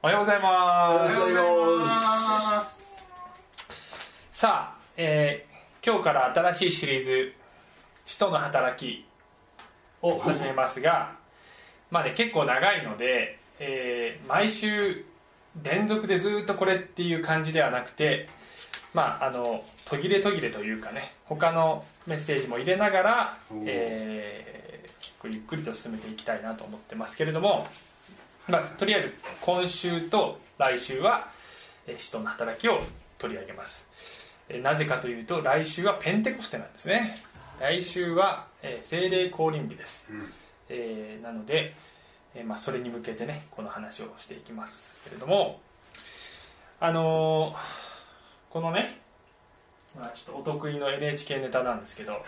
おはようございます。さあ、えー、今日から新しいシリーズ「使徒の働き」を始めますがまあね結構長いので、えー、毎週連続でずっとこれっていう感じではなくてまああの途切れ途切れというかね他のメッセージも入れながら、えー、ゆっくりと進めていきたいなと思ってますけれどもまあ、とりあえず今週と来週は使徒の働きを取り上げます。なぜかというと来週はペンテコステなんですね。来週は聖霊降臨日です、うん、えー、なので、えー、まあ、それに向けてねこの話をしていきますけれども。あのー、このねまあ、ちょっとお得意の NHK ネタなんですけど。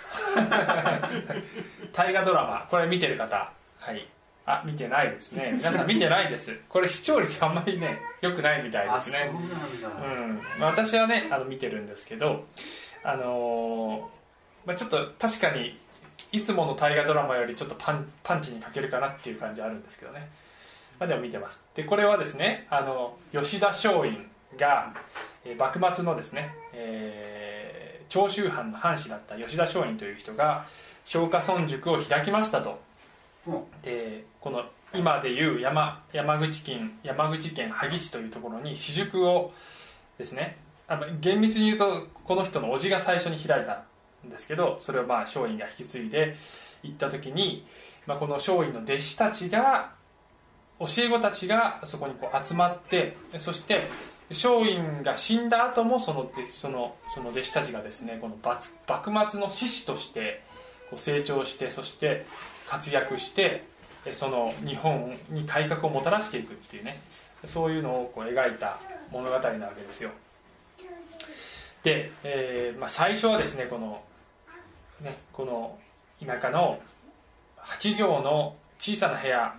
大河ドラマこれ見てる方。はいあ見てないですね。皆さん見てないです。これ視聴率あんまりねよくないみたいですね。うん私はねあの見てるんですけどあのー、まあ、ちょっと確かにいつもの大河ドラマよりちょっとパンパンチに欠けるかなっていう感じあるんですけどね、まあ、でも見てます。でこれはですねあの吉田松陰が、えー、幕末のですね、えー、長州藩の藩士だった吉田松陰という人が松下村塾を開きましたとでこの今でいう山山口県山口県萩市というところに私塾をですねあ厳密に言うとこの人の叔父が最初に開いたんですけどそれをまあ松陰が引き継いで行った時に、まあ、この松陰の弟子たちが教え子たちがそこにこう集まってそして松陰が死んだ後もそのそのその弟子たちがですねこの幕末の志士としてこう成長してそして活躍してその日本に改革をもたらしていくっていうねそういうのをこう描いた物語なわけですよ。で、えーまあ、最初はですねこのねこの田舎の8畳の小さな部屋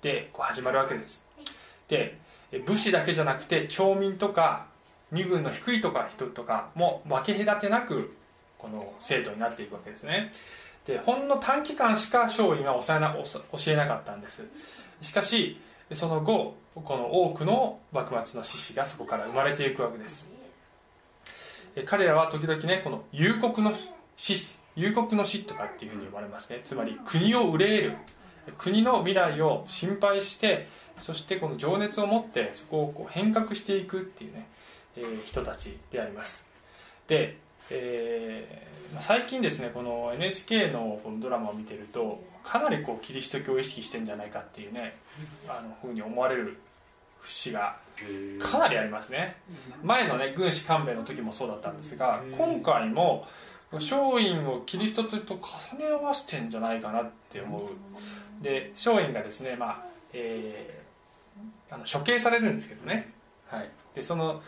でこう始まるわけです。で武士だけじゃなくて町民とか身分の低いとか人とかも分け隔てなくこの生徒になっていくわけですね。でほんの短期間しか松陰は教えなかったんです。しかしその後この多くの幕末の志士がそこから生まれていくわけです。彼らは時々ねこの幽国の死幽国の死とかっていうふうに呼ばれますね。つまり国を憂える。国の未来を心配してそしてこの情熱を持ってそこをこう変革していくっていうね、えー、人たちであります。で、え最近ですねこの NHK のこのドラマを見てるとかなりこうキリスト教を意識してんじゃないかっていうねあのふうに思われる節がかなりありますね。前のね軍師官兵衛の時もそうだったんですが今回も松陰をキリストと重ね合わせてんじゃないかなって思う。で松陰がですねまあ、えー、あの処刑されるんですけどね、はい、でその、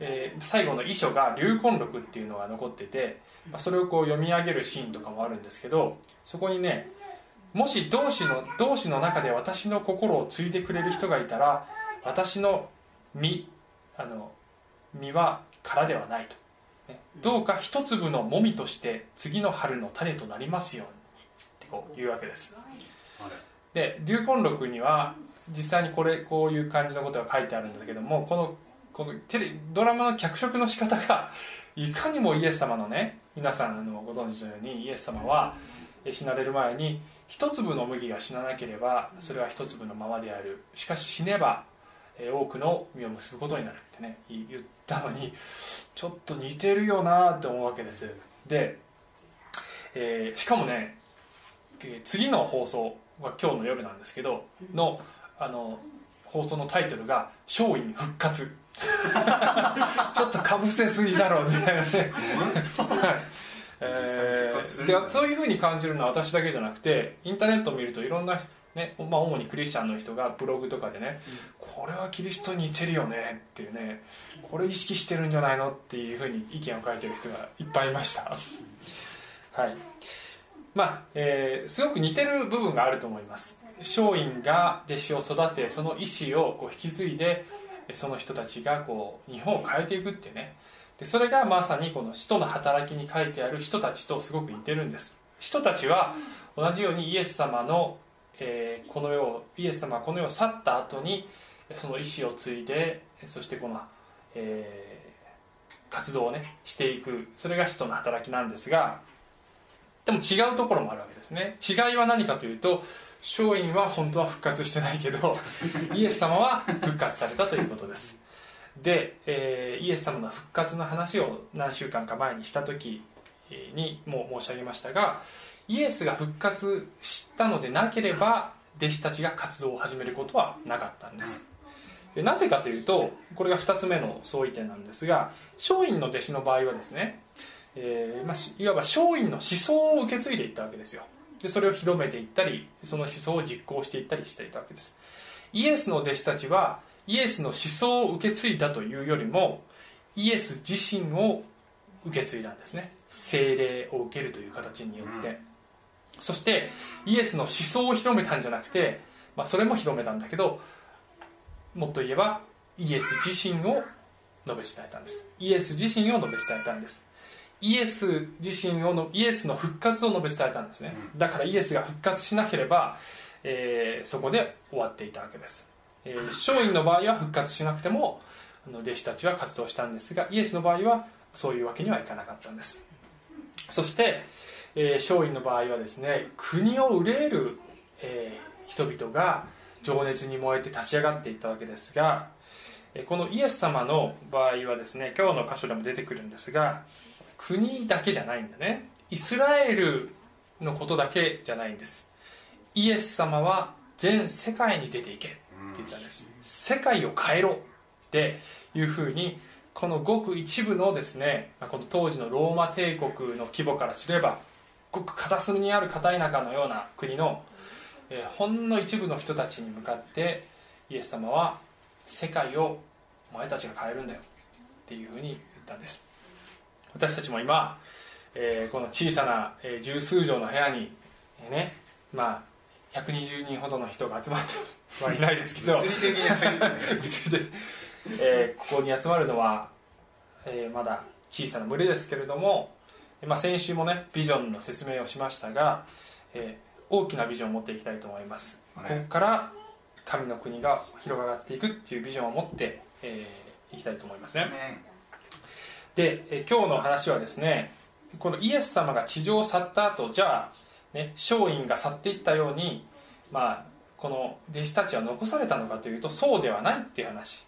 えー、最後の遺書が「流魂録」っていうのが残っててまあ、それをこう読み上げるシーンとかもあるんですけどそこにねもし同志の同志の中で私の心を継いでくれる人がいたら私の身あの身は空ではないと、ね、どうか一粒のもみとして次の春の種となりますようにってこう言うわけです。で流魂録には実際にこれこういう感じのことが書いてあるんだけどもこのこのテレドラマの脚色の仕方がいかにもイエス様のね皆さんのご存知のようにイエス様は死なれる前に一粒の麦が死ななければそれは一粒のままである。しかし死ねば多くの実を結ぶことになるってね言ったのにちょっと似てるよなって思うわけです。で、えー、しかもね次の放送は今日の夜なんですけどのあの放送のタイトルが「松陰復活」ちょっとかぶせすぎだろう みたいな。ねえー、でそういうふうに感じるのは私だけじゃなくてインターネットを見るといろんな、ねまあ、主にクリスチャンの人がブログとかでね、うん、これはキリストに似てるよねっていうねこれ意識してるんじゃないのっていうふうに意見を書いてる人がいっぱいいました。はい。まあ、えー、すごく似てる部分があると思います。松陰が弟子を育てその意思をこう引き継いでその人たちがこう日本を変えていくってね。でそれがまさにこの使徒の働きに書いてある人たちとすごく似てるんです。人たちは同じようにイエス様の、えー、この世をイエス様はこの世を去った後にその意思を継いでそしてこの、えー、活動をねしていく。それが使徒の働きなんですがでも違うところもあるわけですね。違いは何かというと松陰は本当は復活してないけど イエス様は復活されたということです。で、えー、イエス様の復活の話を何週間か前にした時にも申し上げましたがイエスが復活したのでなければ弟子たちが活動を始めることはなかったんです。でなぜかというとこれが2つ目の相違点なんですが松陰の弟子の場合はですね、えーまあ、いわば松陰の思想を受け継いでいったわけですよ。でそれを広めていったりその思想を実行していったりしていたわけです。イエスの弟子たちはイエスの思想を受け継いだというよりもイエス自身を受け継いだんですね。精霊を受けるという形によって、うん、そしてイエスの思想を広めたんじゃなくて、まあ、それも広めたんだけどもっと言えばイエス自身を述べ伝えたんです。イエス自身を述べ伝えたんですイエス自身をのイエスの復活を述べ伝えたんですね。だからイエスが復活しなければ、えー、そこで終わっていたわけです、えー、松陰の場合は復活しなくてもあの弟子たちは活動したんですがイエスの場合はそういうわけにはいかなかったんです。そして、えー、松陰の場合はですね国を憂える、えー、人々が情熱に燃えて立ち上がっていったわけですがこのイエス様の場合はですね今日の箇所でも出てくるんですが国だけじゃないんだね。イスラエルのことだけじゃないんです。イエス様は全世界に出ていけって言ったんです。世界を変えろっていうふうにこのごく一部のですねこの当時のローマ帝国の規模からすればごく片隅にある片田舎のような国の、えー、ほんの一部の人たちに向かってイエス様は世界をお前たちが変えるんだよっていうふうに言ったんです。私たちも今、えー、この小さな、えー、十数畳の部屋に、えー、ねまあ120人ほどの人が集まってはいないですけど物理的にえー、ここに集まるのは、えー、まだ小さな群れですけれども、まあ、先週もねビジョンの説明をしましたが、えー、大きなビジョンを持っていきたいと思います、ここから神の国が広がっていくっていうビジョンを持って、えー、いきたいと思いますね、で、え今日の話はですねこのイエス様が地上を去った後じゃあ、ね、松陰が去っていったように、まあ、この弟子たちは残されたのかというとそうではないっていう話。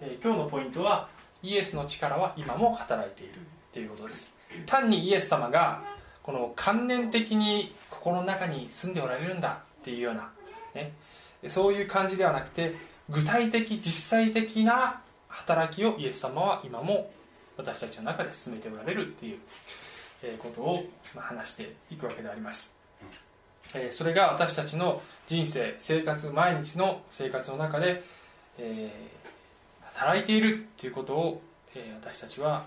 え、今日のポイントはイエスの力は今も働いているっていうことです。単にイエス様がこの観念的に心の中に住んでおられるんだっていうような、ね、そういう感じではなくて具体的実際的な働きをイエス様は今も私たちの中で進めておられるっていうことを話していくわけであります。それが私たちの人生生活毎日の生活の中で、え働いているっていうことを、え、私たちは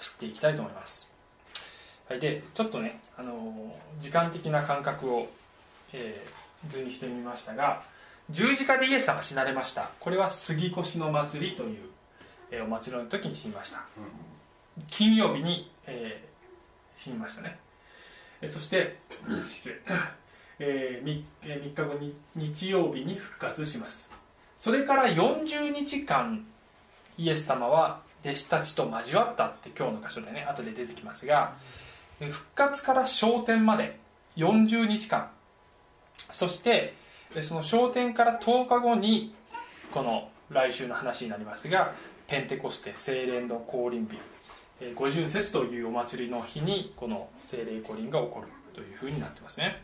知っていきたいと思います、はい、でちょっとね、あのー、時間的な感覚を、えー、図にしてみましたが十字架でイエス様が死なれました。これは杉越の祭りという、えー、お祭りの時に死にました、うん、金曜日に、えー、死にましたね、えー、そして失礼。えー、3, 3日後に日曜日に復活します。それから40日間イエス様は弟子たちと交わったって今日の箇所でね後で出てきますが復活から昇天まで40日間。そしてその昇天から10日後にこの来週の話になりますがペンテコステ聖霊の降臨日五巡節というお祭りの日にこの聖霊降臨が起こるというふうになってますね。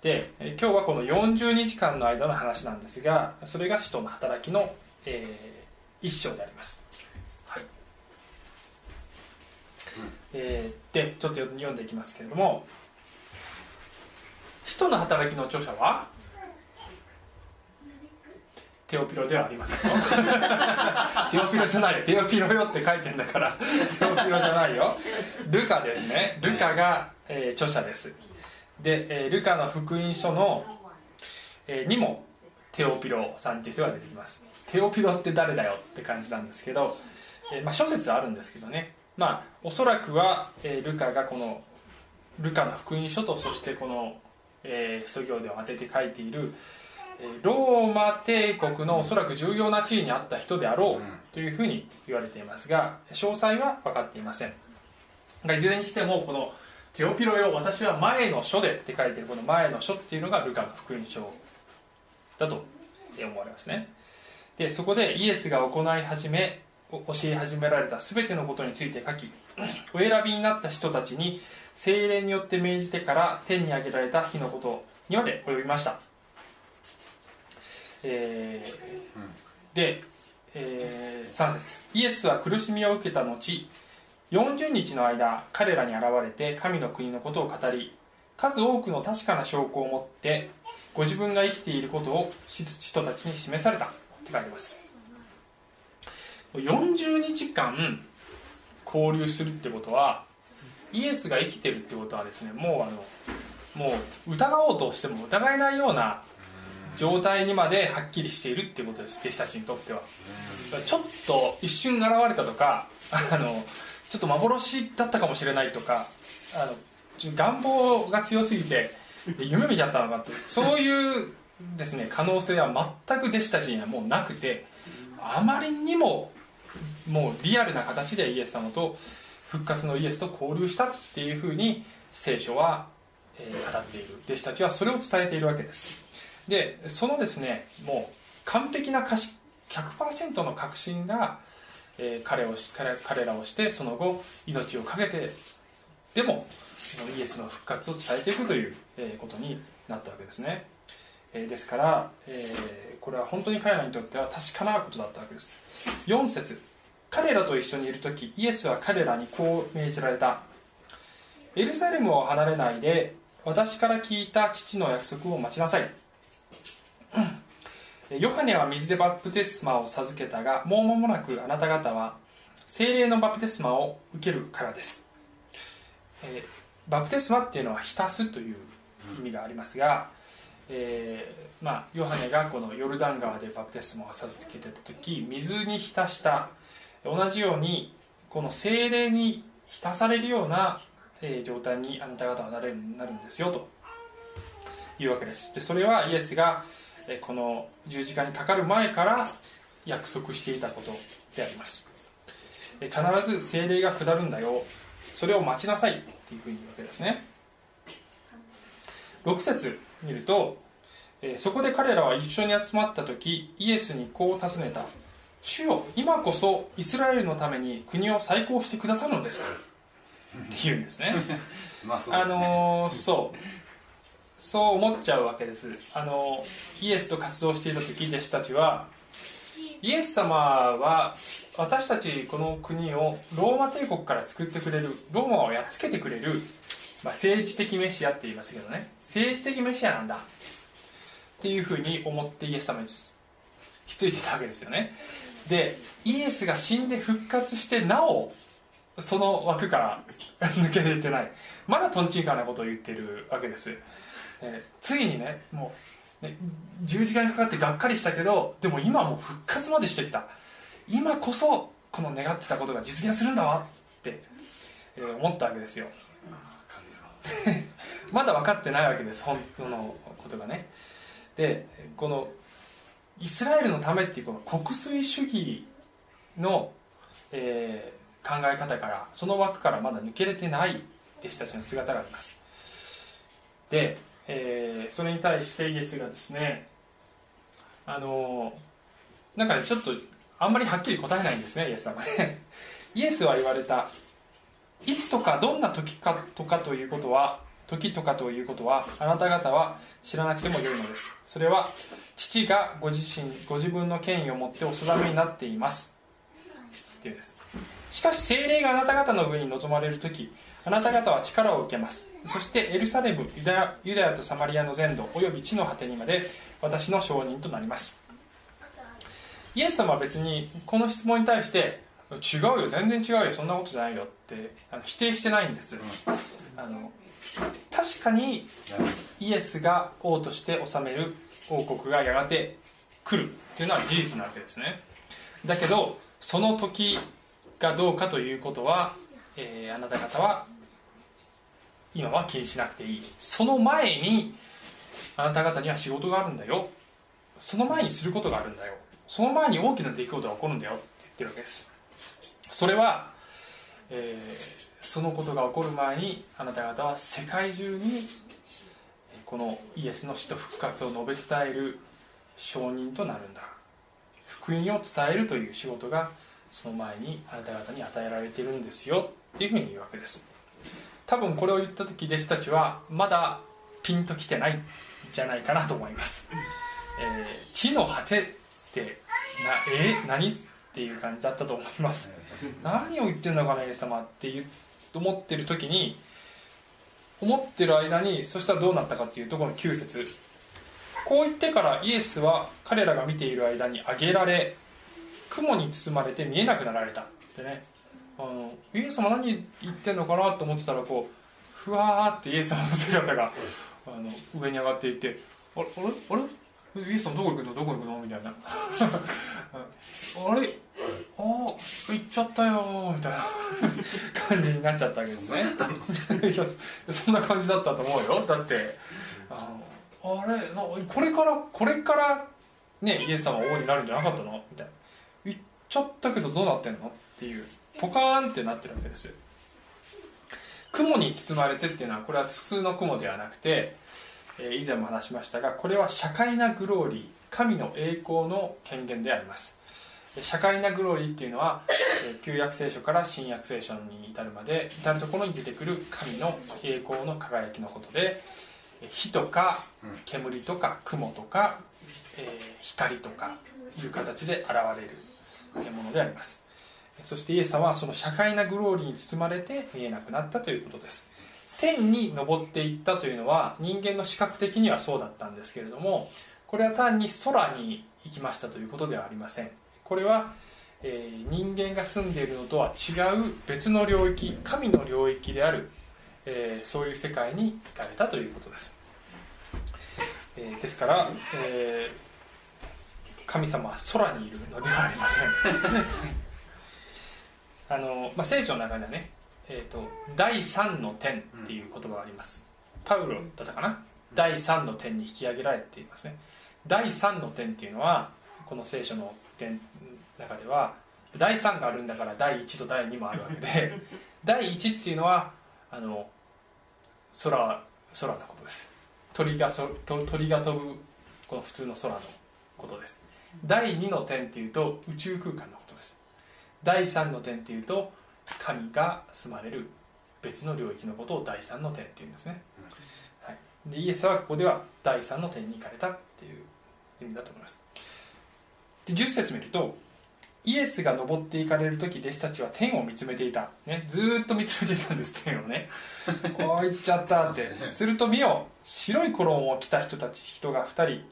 で今日はこの40日間の間の話なんですがそれが使徒の働きの、えー一章であります、はい。えー、でちょっと読んでいきますけれども使徒の働きの著者はテオピロではありません。よ テオピロじゃない。よテオピロよって書いてんだから。テオピロじゃないよ。ルカですね。ルカが、えー、著者です。で、えー、ルカの福音書の、えー、にもテオピロさんっていう人が出てきます。テオピロって誰だよって感じなんですけど、えー、まあ、諸説あるんですけどね。まあおそらくは、えー、ルカがこのルカの福音書とそしてこの、えー、使徒行伝を当てて書いている、ローマ帝国のおそらく重要な地位にあった人であろうというふうに言われていますが詳細は分かっていません。いずれにしてもこの「テオピロよ私は前の書で」って書いてるこの前の書っていうのがルカの福音書だと思われますね。でそこでイエスが行い始め教え始められた全てのことについて書きお選びになった人たちに精霊によって命じてから天に上げられた日のことにまで及びました、えー、で、えー、3節。イエスは苦しみを受けた後40日の間彼らに現れて神の国のことを語り数多くの確かな証拠を持ってご自分が生きていることを人たちに示されたって書いてます。40日間交流するってことはイエスが生きてるってことはですねもうあのもう疑おうとしても疑えないような状態にまではっきりしているっていうことです弟子たちにとっては。ちょっと一瞬現れたとかあのちょっと幻だったかもしれないとかあの願望が強すぎて夢見ちゃったのかってそういうですね可能性は全く弟子たちにはもうなくてあまりにももうリアルな形でイエス様と復活のイエスと交流したっていうふうに聖書は、え、語っている。弟子たちはそれを伝えているわけです。でそのですねもう完璧な100%の確信が、えー、彼を彼彼らをしてその後命を懸けてでもイエスの復活を伝えていくという、えー、ことになったわけですね、えー、ですから、えー、これは本当に彼らにとっては確かなことだったわけです。4節。彼らと一緒にいる時イエスは彼らにこう命じられた。エルサレムを離れないで私から聞いた父の約束を待ちなさい。ヨハネは水でバプテスマを授けたがもう間もなくあなた方は精霊のバプテスマを受けるからです、えー、バプテスマっていうのは浸すという意味がありますが、えー、まあ、ヨハネがこのヨルダン川でバプテスマを授けてた時水に浸した同じようにこの精霊に浸されるような、え状態にあなた方はなれるなるんですよというわけです。でそれはイエスが、この十字架にかかる前から約束していたことであります、え必ず精霊が下るんだよ。それを待ちなさいっていうふうに言うわけですね。6節見ると、えそこで彼らは一緒に集まった時イエスにこう尋ねた。主よ今こそイスラエルのために国を再興してくださるのですか？っていうんですね。まあね、あのそうそう思っちゃうわけです。あのイエスと活動していた時弟子たちはイエス様は私たちこの国をローマ帝国から救ってくれるローマをやっつけてくれる、まあ、政治的メシアって言いますけどね。政治的メシアなんだ。っていうふうに思ってイエス様にひっついてたわけですよね。でイエスが死んで復活してなおその枠から 抜け出てない。まだとんちんかなことを言ってるわけです、えー、ついにねもうね十字架にかかってがっかりしたけどでも今もう復活までしてきた。今こそこの願ってたことが実現するんだわって、えー、思ったわけですよ。まだ分かってないわけです本当のことがね。でこのイスラエルのためっていうこの国粋主義の、えー、考え方からその枠からまだ抜けれてない弟子たちの姿があります。で、えー、それに対してイエスがですねあのなんかねちょっとあんまりはっきり答えないんですねイエス様。ね イエスは言われた。いつとかどんな時かとかということは時とかということはあなた方は知らなくてもよいのです。それは父がご自身ご自分の権威を持ってお定めになっています。っていうです。しかし精霊があなた方の上に臨まれる時あなた方は力を受けます。そしてエルサレムユダヤユダヤとサマリアの全土および地の果てにまで私の証人となります。イエス様は別にこの質問に対して違うよ全然違うよそんなことじゃないよってあの否定してないんです。あの確かにイエスが王として治める王国がやがて来るというのは事実なわけですね。だけどその時がどうかということは、えー、あなた方は今は気にしなくていい。その前にあなた方には仕事があるんだよ。その前にすることがあるんだよ。その前に大きな出来事が起こるんだよ。って言ってるわけです。それは、えー、そのことが起こる前にあなた方は世界中にこのイエスの死と復活を述べ伝える証人となるんだ。福音を伝えるという仕事がその前にあなた方に与えられているんですよ。っていうふうに言うわけです。多分これを言った時弟子たちはまだピンときてないんじゃないかなと思います、えー、地の果てってなえ何？っていう感じだったと思います。何を言ってんのかなイエス様って言思ってる時に思ってる間にそしたらどうなったかっていうとこの9節こう言ってからイエスは彼らが見ている間に上げられ雲に包まれて見えなくなられたってね。あのイエス様何言ってんのかなと思ってたらこうふわーってイエス様の姿があの上に上がっていって「あれあれあれ？イエス様どこ行くの？どこ行くの?」みたいな「あれ？ああ行っちゃったよ」みたいな感じになっちゃったわけですね。いやそんな感じだったと思うよ。だってあのあれ？なこれからこれからねイエス様王になるんじゃなかったの？みたいなちゃったけどどうなってんの？っていう。ポカーンってなってるわけです雲に包まれてっていうのはこれは普通の雲ではなくて、えー、以前も話しましたがこれは社会なグローリー神の栄光の権限であります。社会なグローリーっていうのは旧約聖書から新約聖書に至るまで至るところに出てくる神の栄光の輝きのことで火とか煙とか雲とか、えー、光とかいう形で現れるものであります。そしてイエス様はその社会なグローリーに包まれて見えなくなったということです。天に昇っていったというのは人間の視覚的にはそうだったんですけれどもこれは単に空に行きましたということではありません。これは、えー、人間が住んでいるのとは違う別の領域神の領域である、えー、そういう世界に行かれたということです、えー、ですから、え神様は空にいるのではありません。あの、まあ、聖書の中ではね、えーと、第三の天っていう言葉があります、パウロだったかな？第三の天に引き上げられていますね。第三の天っていうのはこの聖書の点中では第3があるんだから第1と第2もあるわけで 第1っていうのはあの空空のことです。鳥がそ鳥が飛ぶこの普通の空のことです。第2の点っていうと宇宙空間のことです。第3の点っていうと神が住まれる別の領域のことを第3の点っていうんですね、はい、でイエスはここでは第3の点に行かれたっていう意味だと思います。で10節見るとイエスが登っていかれる時弟子たちは天を見つめていた、ね、ずっと見つめていたんです天をね。おー行っちゃったって。すると見よ白い衣を着た人たち人が2人、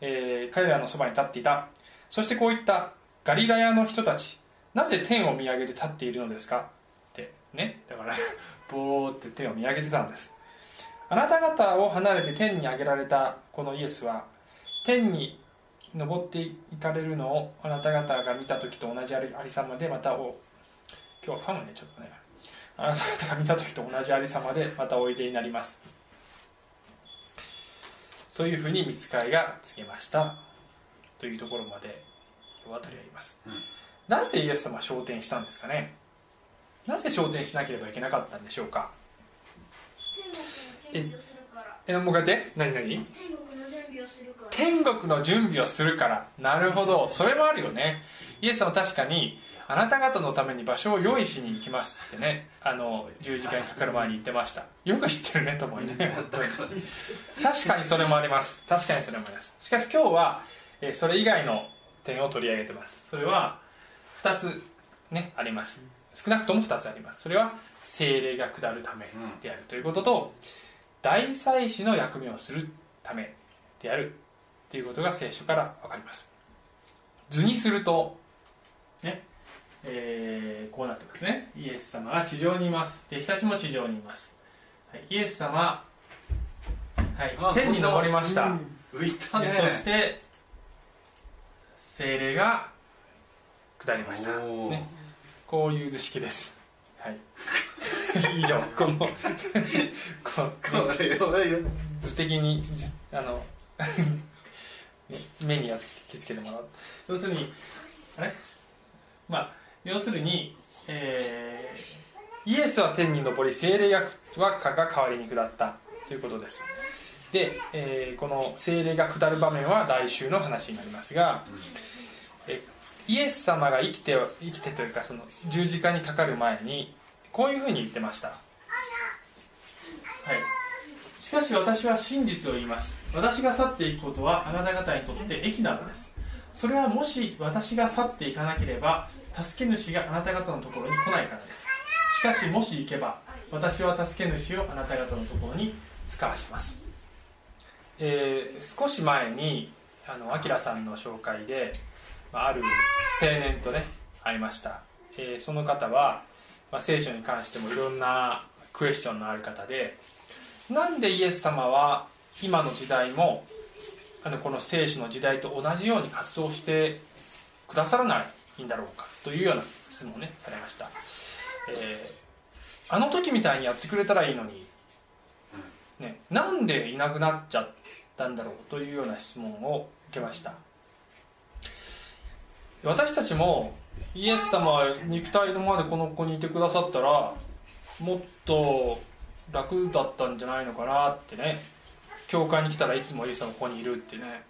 えー、彼らのそばに立っていた。そしてこういった。ガリラヤの人たちなぜ天を見上げて立っているのですか？ってね。だから ぼーって天を見上げてたんです。あなた方を離れて天に上げられたこのイエスは天に登っていかれるのをあなた方が見た時と同じありさまでまたお今日は噛むねちょっとね。あなた方が見た時と同じありさまでまたおいでになります。というふうに見つかいが告げました。というところまで今日は取り上げます、うん。なぜイエス様は昇天したんですかね？なぜ昇天しなければいけなかったんでしょうか？ええもう一回やって。何何？天国の準備をするから。なるほど。それもあるよね。イエス様確かにあなた方のために場所を用意しに行きますってねあの十字架にかかる前に言ってました。よく知ってるねと思いね本当に。確かにそれもあります。確かにそれもあります。しかし今日はえそれ以外の点を取り上げてます。それは2つねあります。少なくとも2つあります。それは精霊が下るためであるということと、大祭司の役目をするためであるということが聖書から分かります。図にするとねえー、こうなってますね。イエス様が地上にいます。弟子たちも地上にいます、はい、イエス様、はい、天に昇りました、うん、いたね、そして精霊が下りました、ね、こういう図式です。はい。以上。このここれ図的にあの 目に焼き付けてもらう。要するにあれ？まあ要するに、えー、イエスは天に昇り精霊がが代わりに下ったということです。で、えー、この精霊が下る場面は来週の話になりますが、えイエス様が生きて生きてというかその十字架にかかる前にこういうふうに言ってました、はい、しかし私は真実を言います。私が去っていくことはあなた方にとって益なのです。それはもし私が去っていかなければ助け主があなた方のところに来ないからです。しかしもし行けば私は助け主をあなた方のところに使わします。えー、少し前にあのアキラさんの紹介である青年とね会いました、えー、その方は、まあ、聖書に関してもいろんなクエスチョンのある方でなんでイエス様は今の時代もあのこの聖書の時代と同じように活動してくださらないんだろうかというような質問をねされました、えー、あの時みたいにやってくれたらいいのに、ね、なんでいなくなっちゃったんだろうというような質問を受けました。私たちもイエス様は肉体のまでこの子にいてくださったらもっと楽だったんじゃないのかなってね教会に来たらいつもイエス様ここにいるってね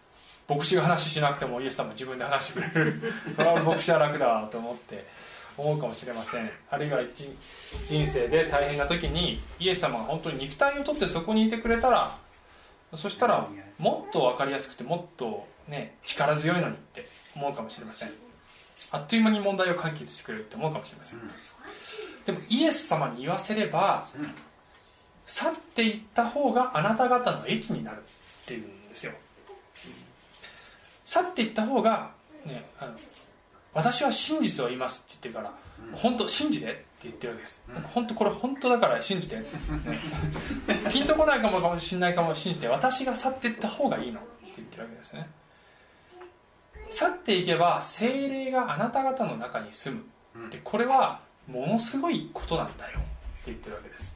牧師が話しなくてもイエス様自分で話してくれる。牧師は楽だと思って思うかもしれません。あるいは人生で大変な時にイエス様が本当に肉体をとってそこにいてくれたらそしたらもっと分かりやすくてもっとね力強いのにって思うかもしれません。あっという間に問題を解決してくれるって思うかもしれません、でもイエス様に言わせれば、去っていった方があなた方の益になるっていうんですよ。去っていった方が、ね、あの私は真実を言いますって言ってるから、本当信じてって言ってるわけです、本当これ本当だから信じて、ね、ピンとこないかもしれないかも信じて私が去っていった方がいいのって言ってるわけですね。去っていけば精霊があなた方の中に住む。でこれはものすごいことなんだよって言ってるわけです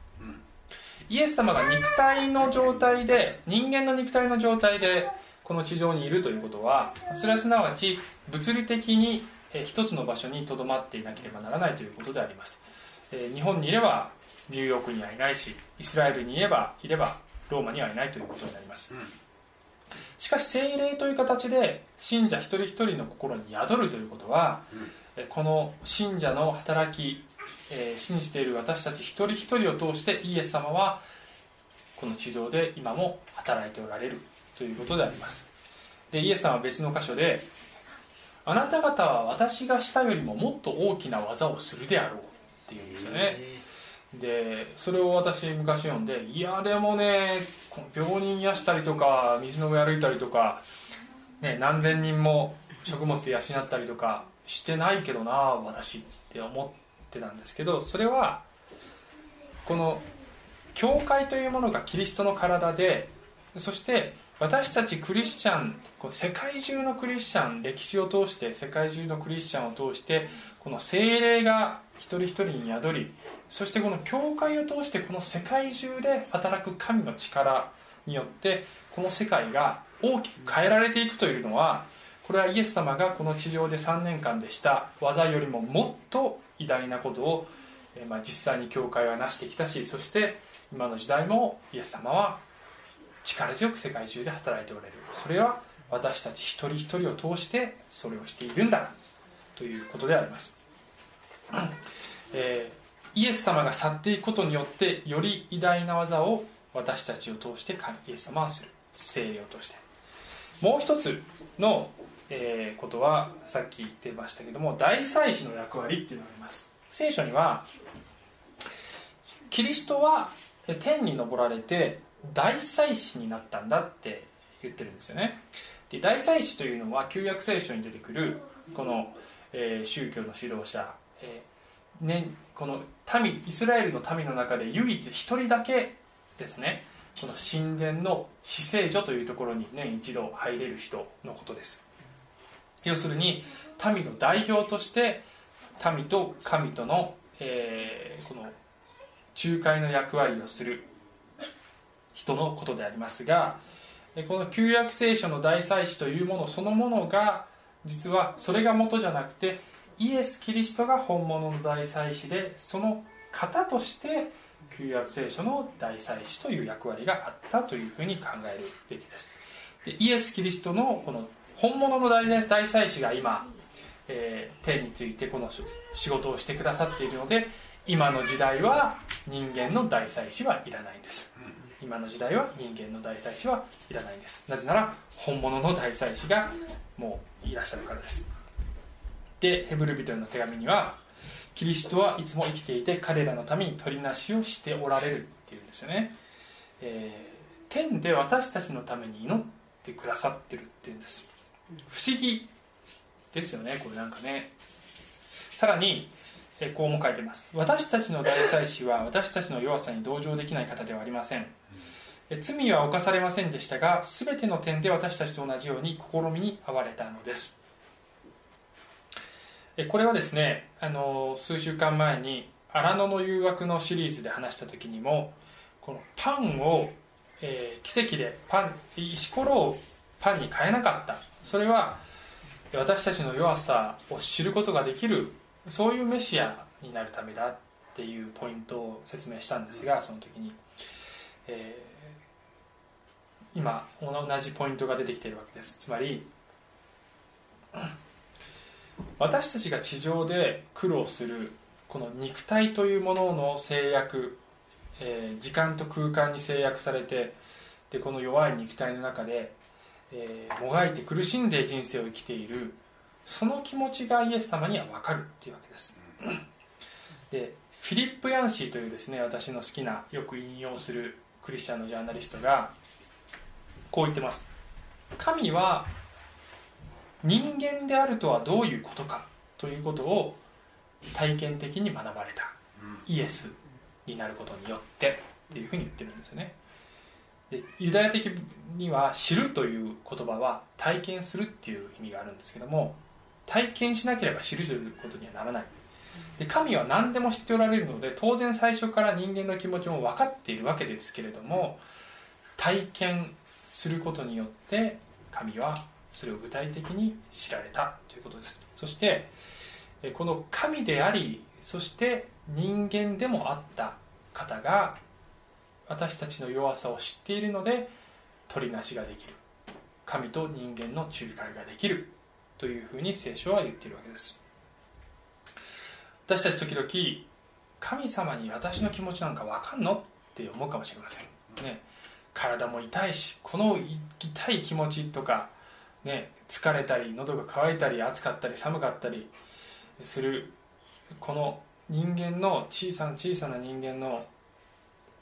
イエス様が肉体の状態で人間の肉体の状態でこの地上にいるということはそれはすなわち物理的に一つの場所にとどまっていなければならないということであります。日本にいればニューヨークにはいないしイスラエルにいればいればローマにはいないということになります、しかし聖霊という形で信者一人一人の心に宿るということは、この信者の働きえー、信じている私たち一人一人を通してイエス様はこの地上で今も働いておられるということであります。でイエス様は別の箇所であなた方は私がしたよりももっと大きな技をするであろうっていうんですよね。でそれを私昔読んでいやでもね病人癒したりとか水の上歩いたりとか、ね、何千人も食物で養ったりとかしてないけどな私って思ってたんですけどそれはこの教会というものがキリストの体でそして私たちクリスチャン世界中のクリスチャン歴史を通して世界中のクリスチャンを通してこの精霊が一人一人に宿りそしてこの教会を通してこの世界中で働く神の力によってこの世界が大きく変えられていくというのはこれはイエス様がこの地上で3年間でした技よりももっと偉大なことを、えまあ、実際に教会は成してきたしそして今の時代もイエス様は力強く世界中で働いておられる。それは私たち一人一人を通してそれをしているんだということであります、えー、イエス様が去っていくことによってより偉大な技を私たちを通してイエス様はする。聖霊を通して。もう一つのえー、ことはさっき言ってましたけども大祭司の役割っていうのがあります。聖書にはキリストは天に昇られて大祭司になったんだって言ってるんですよね。で大祭司というのは旧約聖書に出てくるこの、えー、宗教の指導者、えーね、この民イスラエルの民の中で唯一一人だけですね。この神殿の死聖所というところに年一度入れる人のことです。要するに民の代表として民と神との、えー、この仲介の役割をする人のことでありますがこの旧約聖書の大祭司というものそのものが実はそれが元じゃなくてイエス・キリストが本物の大祭司でその方として旧約聖書の大祭司という役割があったというふうに考えるべきです。でイエス・キリストのこの本物の大祭司が今、えー、天についてこの仕事をしてくださっているので今の時代は人間の大祭司はいらないんです。今の時代は人間の大祭司はいらないんです。なぜなら本物の大祭司がもういらっしゃるからです。でヘブル人への手紙にはキリストはいつも生きていて彼らのために取りなしをしておられるっていうんですよね、えー、天で私たちのために祈ってくださってるっていうんです不思議ですよねこれなんかね。さらにこうも書いてます。私たちの大祭司は私たちの弱さに同情できない方ではありません。罪は犯されませんでしたが全ての点で私たちと同じように試みに遭われたのです。これはですねあの数週間前に荒野の誘惑のシリーズで話した時にもこのパンを、えー、奇跡でパン石ころをパンに変えなかった。それは私たちの弱さを知ることができるそういうメシアになるためだっていうポイントを説明したんですがその時に、えー、今同じポイントが出てきているわけです。つまり私たちが地上で苦労するこの肉体というものの制約、えー、時間と空間に制約されてでこの弱い肉体の中で、えー、もがいて苦しんで人生を生きているその気持ちがイエス様には分かるっていうわけです。でフィリップ・ヤンシーというですね私の好きなよく引用するクリスチャンのジャーナリストがこう言ってます。神は人間であるとはどういうことかということを体験的に学ばれた。イエスになることによってっていうふうに言ってるんですよねでユダヤ的には知るという言葉は体験するっていう意味があるんですけども体験しなければ知るということにはならない。で神は何でも知っておられるので当然最初から人間の気持ちも分かっているわけですけれども体験することによって神はそれを具体的に知られたということです。そしてこの神でありそして人間でもあった方が私たちの弱さを知っているので取りなしができる。神と人間の仲介ができる。というふうに聖書は言っているわけです。私たち時々神様に私の気持ちなんか分かんの？って思うかもしれません。ね。体も痛いしこの痛い気持ちとかね、疲れたり喉が渇いたり暑かったり寒かったりするこの人間の小さな小さな人間の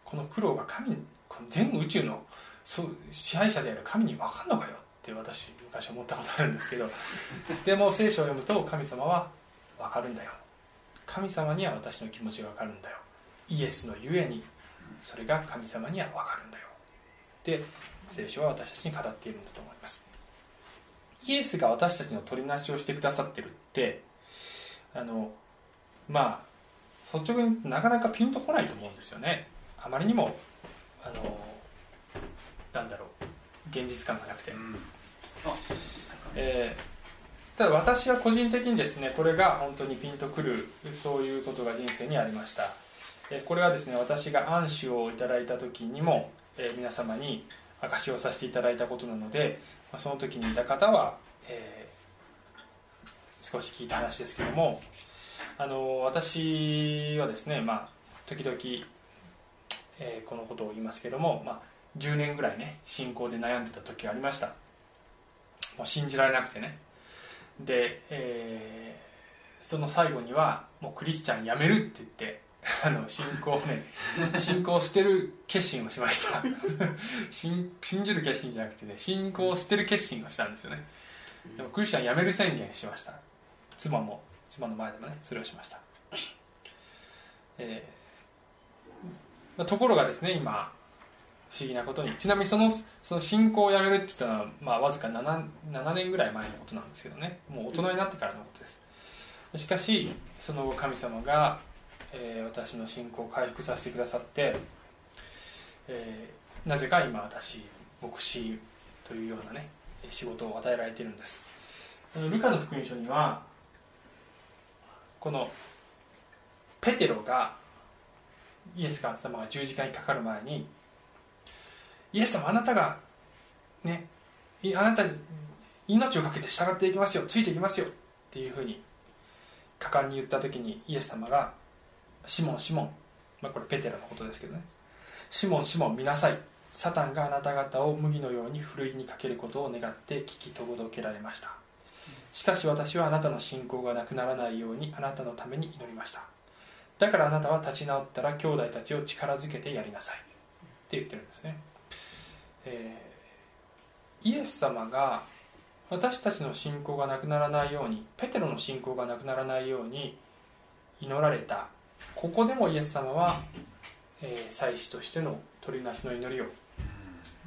この苦労が神この全宇宙の支配者である神に分かんのかよって私昔思ったことあるんですけど でも聖書を読むと神様は分かるんだよ。神様には私の気持ちが分かるんだよ。イエスのゆえにそれが神様には分かるんだよ。で聖書は私たちに語っているんだと思います。イエスが私たちの取りなしをしてくださってるってあのまあ率直になかなかピンとこないと思うんですよね。あまりにもあのなんだろう現実感がなくて、うん、えー、ただ私は個人的にですねこれが本当にピンとくるそういうことが人生にありました。これはですね私が暗視をいただいた時にも、えー、皆様に証しをさせていただいたことなのでまその時にいた方は、えー、少し聞いた話ですけどもあの私はですね、まあ、時々、えー、このことを言いますけども、まあ、10年ぐらいね信仰で悩んでた時がありました。もう信じられなくてね。で、えー、その最後にはもうクリスチャンやめるって言って あの信仰をね 信仰してる決心をしました。信じる決心じゃなくてね信仰をしてる決心をしたんですよね。でもクリスチャン辞める宣言しました。妻も妻の前でもねそれをしました、えーまあ、ところがですね今不思議なことにちなみにそのその信仰をやめるって言ったのは、まあ、わずか 7, 7年ぐらい前のことなんですけどね。もう大人になってからのことです。しかしその後神様がえー、私の信仰を回復させてくださって、えー、なぜか今私牧師というようなね仕事を与えられているんです。ルカの福音書にはこのペテロがイエス様が十字架にかかる前にイエス様あなたがねあなたに命を懸けて従っていきますよついていきますよっていうふうに果敢に言った時にイエス様が「シモンシモン」まあ、これペテロのことですけどね「シモンシモン見なさい。サタンがあなた方を麦のようにふるいにかけることを願って聞き届けられました。しかし私はあなたの信仰がなくならないようにあなたのために祈りました。だからあなたは立ち直ったら兄弟たちを力づけてやりなさい。って言ってるんですね、えー、イエス様が私たちの信仰がなくならないようにペテロの信仰がなくならないように祈られた。ここでもイエス様は、えー、祭司としての鳥なしの祈りを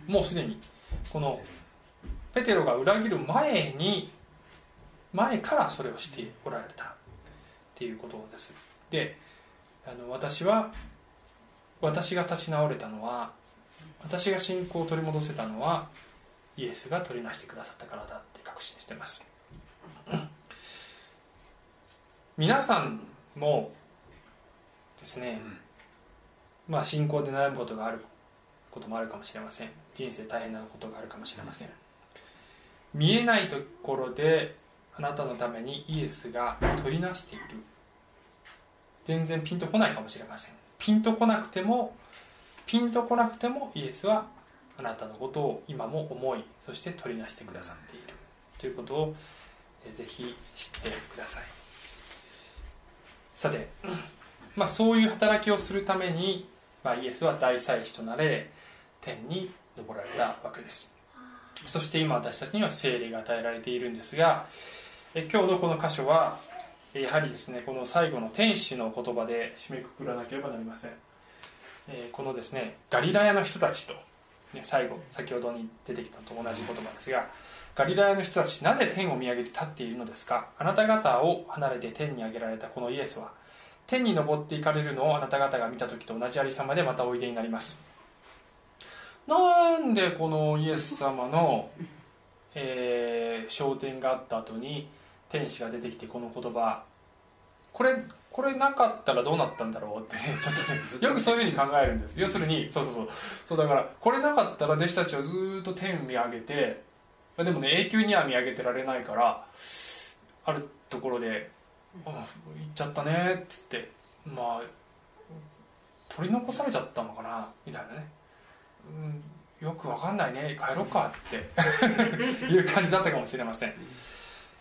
もうすでにこのペテロが裏切る前に前からそれをしておられた。っていうことです。であの私は私が立ち直れたのは私が信仰を取り戻せたのはイエスが取りなしてくださったからだって確信してます。皆さんもですね、まあ信仰で悩むことがあることもあるかもしれません。人生大変なことがあるかもしれません。見えないところであなたのためにイエスが取りなしている全然ピンとこないかもしれません。ピンとこなくてもピンとこなくてもイエスはあなたのことを今も思いそして取りなしてくださっている。ということをぜひ知ってください。さて、まあ、そういう働きをするために、まあ、イエスは大祭司となれ天に昇られたわけです。そして今私たちには聖霊が与えられているんですがえ今日のこの箇所はやはりですねこの最後の天使の言葉で締めくくらなければなりません、えこのですねガリラヤの人たちと、ね、最後先ほどに出てきたと同じ言葉ですがガリラヤの人たちなぜ天を見上げて立っているのですか？あなた方を離れて天に上げられたこのイエスは天に昇っていかれるのをあなた方が見た時と同じありさまでまたおいでになります。なんでこのイエス様の、えー、昇天があった後に天使が出てきてこの言葉。これこれなかったらどうなったんだろうってね ちょっとねよくそういうふうに考えるんです。要するにそうそうそう。そうだからこれなかったら弟子たちはずっと天見上げてでもね永久には見上げてられないからあるところで「行っちゃったね」っつってまあ取り残されちゃったのかなみたいなね、うん、よくわかんないね帰ろうかって いう感じだったかもしれません、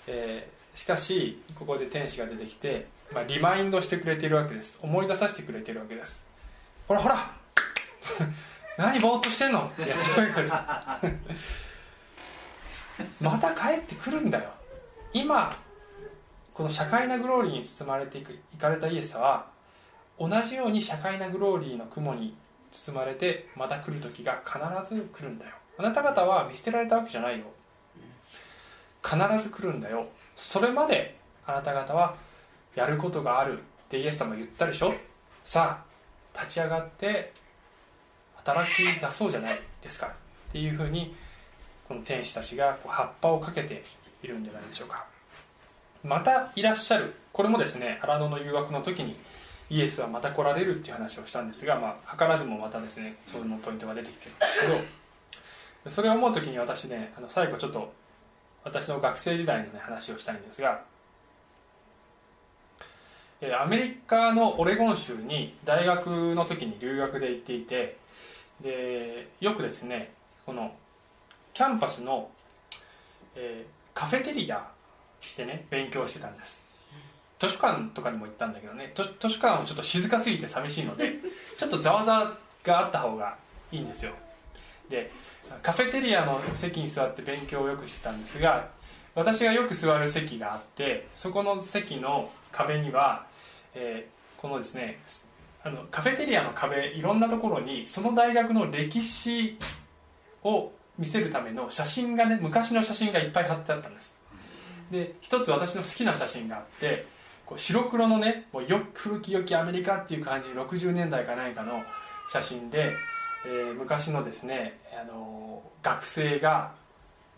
えーしかしここで天使が出てきて、まあ、リマインドしてくれてるわけです。思い出させてくれてるわけです。ほらほら何ぼーっとしてんの？ってやってるわけです。また帰ってくるんだよ。今この社会なグローリーに包まれていく行かれたイエスは同じように社会なグローリーの雲に包まれてまた来る時が必ず来るんだよ。あなた方は見捨てられたわけじゃないよ。必ず来るんだよ。それまであなた方はやることがあるってイエス様言ったでしょ？さあ立ち上がって働き出そうじゃないですかっていうふうにこの天使たちが葉っぱをかけているんじゃないでしょうか。またいらっしゃる。これもですね荒野の誘惑の時にイエスはまた来られるっていう話をしたんですが、まあ、図らずもまたですねそのポイントが出てきてるんですけどそれを思う時に私ねあの最後ちょっと私の学生時代の、ね、話をしたいんですがアメリカのオレゴン州に大学の時に留学で行っていてでよくですねこのキャンパスの、えー、カフェテリアでね勉強してたんです。図書館とかにも行ったんだけどね図書館はちょっと静かすぎて寂しいのでちょっとざわざわがあった方がいいんですよ。でカフェテリアの席に座って勉強をよくしてたんですが私がよく座る席があってそこの席の壁には、えー、このですねあのカフェテリアの壁いろんなところにその大学の歴史を見せるための写真がね昔の写真がいっぱい貼ってあったんです。で一つ私の好きな写真があってこう白黒のねもうよ古き良きアメリカっていう感じ60年代か何かの写真でえー、昔のですねあの学生が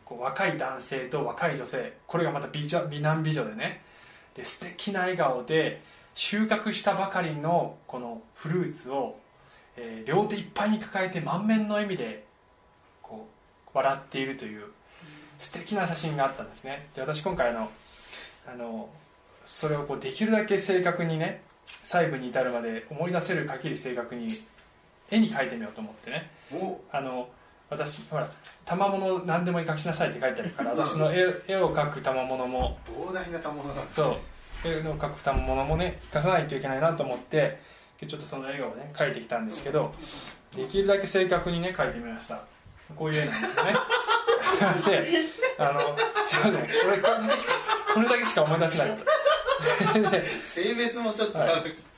こう若い男性と若い女性これがまた美女美男美女でねで素敵な笑顔で収穫したばかりのこのフルーツを、えー、両手いっぱいに抱えて満面の笑みでこう笑っているという素敵な写真があったんですね。で私今回あのあのそれをこうできるだけ正確にね細部に至るまで思い出せる限り正確に絵に描いてみようと思ってね。あの私ほら賜物何でも描きなさいって書いてあるから私の絵絵を描く賜物も。膨大な賜物なんそう。絵の描く賜物もね描かないといけないなと思ってちょっとその絵をね描いてきたんですけどできるだけ正確にね描いてみました。こういう絵なんですよね。であのすいませんこれこれだけしかこれだけしか思い出せなかった性別もちょっと、はい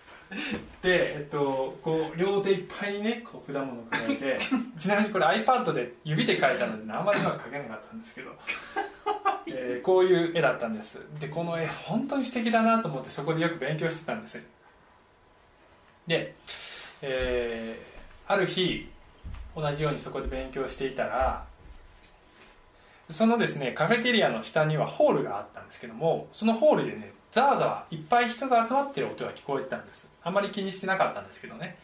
で、えっと、こう両手いっぱいにねこう果物を抱えて ちなみにこれ iPad で指で描いたのであんまりうまく描けなかったんですけど、えー、こういう絵だったんです。でこの絵本当に素敵だなと思ってそこでよく勉強してたんです。で、えー、ある日同じようにそこで勉強していたらそのですねカフェテリアの下にはホールがあったんですけどもそのホールでねざわざわいっぱい人が集まってる音が聞こえてたんです。あんまり気にしてなかったんですけどね。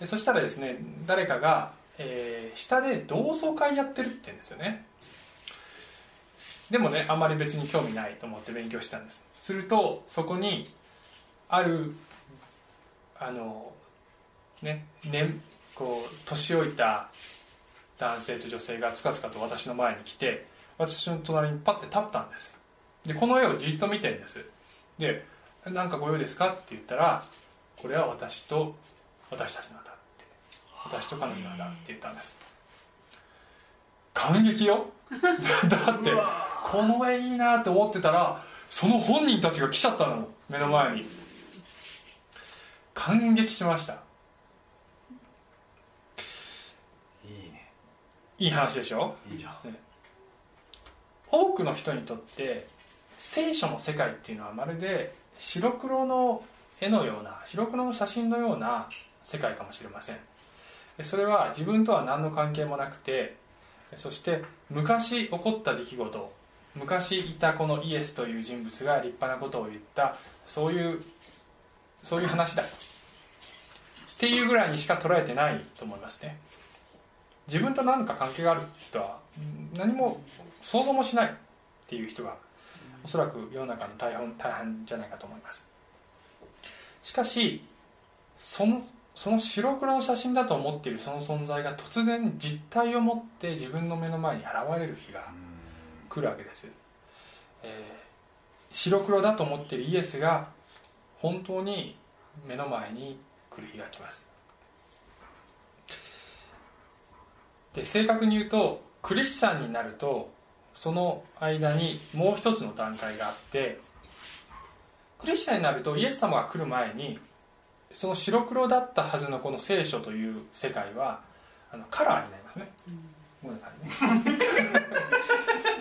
でそしたらですね誰かが、えー、下で同窓会やってるって言うんですよね。でもねあんまり別に興味ないと思って勉強したんです。するとそこにあるあのねねこう年老いた男性と女性がつかつかと私の前に来て私の隣にパッて立ったんです。でこの絵をじっと見てるんです。で「何かご用ですか?」って言ったら「これは私と私たちなんだ」って「私と彼女なんだ」って言ったんです。感激よ。だってこの絵いいなって思ってたらその本人たちが来ちゃったの。目の前に。感激しました。いいね。いい話でしょ？いいじゃん、ね、多くの人にとって聖書の世界っていうのはまるで白黒の絵のような白黒の写真のような世界かもしれません。それは自分とは何の関係もなくてそして昔起こった出来事昔いたこのイエスという人物が立派なことを言ったそういうそういう話だ。っていうぐらいにしか捉えてないと思いますね。自分と何か関係がある人は何も想像もしないっていう人がおそらく世の中の大半大半じゃないかと思います。しかしそのその白黒の写真だと思っているその存在が突然実体を持って自分の目の前に現れる日が来るわけです、えー、白黒だと思っているイエスが本当に目の前に来る日が来ます。で正確に言うとクリスチャンになるとその間にもう一つの段階があってクリスチャンになるとイエス様が来る前にその白黒だったはずのこの聖書という世界はあのカラーになりますね、うん、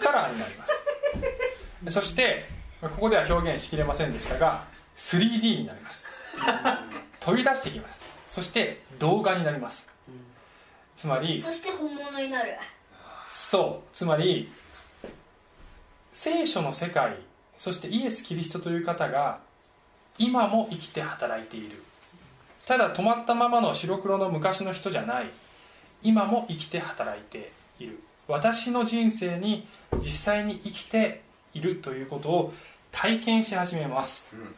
カラーになります。そしてここでは表現しきれませんでしたが 3D になります。飛び出してきます。そして動画になります。つまりそして本物になる。そう。つまり聖書の世界そしてイエス・キリストという方が今も生きて働いている。ただ止まったままの白黒の昔の人じゃない。今も生きて働いている。私の人生に実際に生きているということを体験し始めます、うん、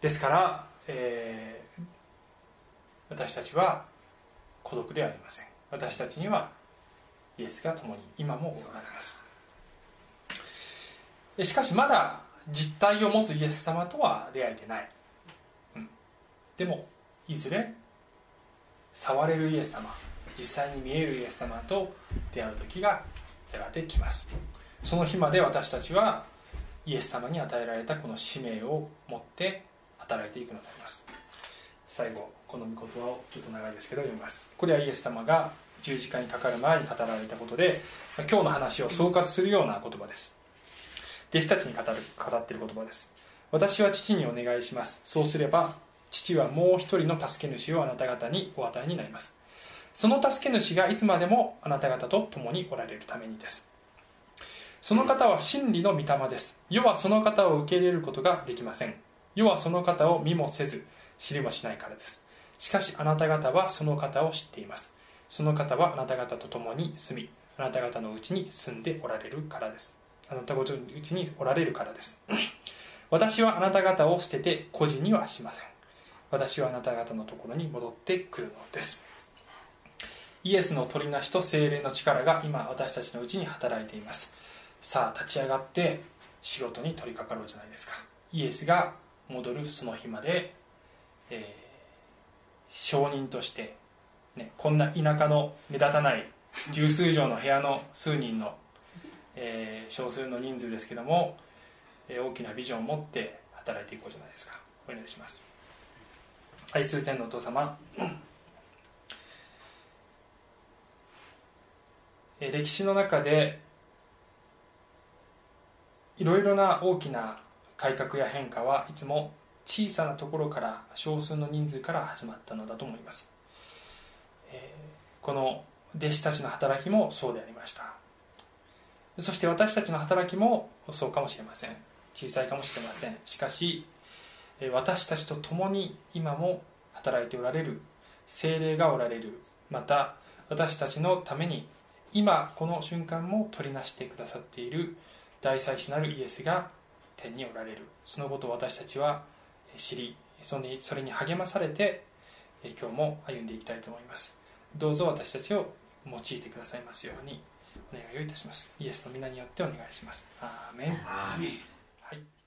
ですから、えー、私たちは孤独ではありません。私たちにはイエスが共に今もおられますしかしまだ実体を持つイエス様とは出会えてない、うん、でもいずれ触れるイエス様実際に見えるイエス様と出会う時がやがてきます。その日まで私たちはイエス様に与えられたこの使命を持って働いていくのであります。最後この御言葉をちょっと長いですけど読みます。これはイエス様が十字架にかかる前に語られたことで今日の話を総括するような言葉です。弟子たちに語る語っている言葉です。私は父にお願いします。そうすれば父はもう一人の助け主をあなた方にお与えになります。その助け主がいつまでもあなた方と共におられるためにです。その方は真理の御霊です。世はその方を受け入れることができません。世はその方を見もせず知りもしないからです。しかしあなた方はその方を知っています。その方はあなた方と共に住みあなた方のうちに住んでおられるからです。あなた方のうちにおられるからです。私はあなた方を捨てて孤児にはしません。私はあなた方のところに戻ってくるのです。イエスの取りなしと精霊の力が今私たちのうちに働いています。さあ立ち上がって仕事に取り掛かろうじゃないですか。イエスが戻るその日まで、えー、証人として、ね、こんな田舎の目立たない十数畳の部屋の数人の、えー、少数の人数ですけども、えー、大きなビジョンを持って働いていこうじゃないですか。お願いします。愛する天のお父様。歴史の中でいろいろな大きな改革や変化はいつも小さなところから少数の人数から始まったのだと思います、この弟子たちの働きもそうでありました。そして私たちの働きもそうかもしれません。小さいかもしれません。しかし私たちと共に今も働いておられる精霊がおられる。また私たちのために今この瞬間も取りなしてくださっている大祭司なるイエスが天におられる。そのことを私たちは知りそれに励まされて今日も歩んでいきたいと思います。どうぞ私たちを用いてくださいますように。願いをいたします。イエスの皆によってお願いします。アーメン。はい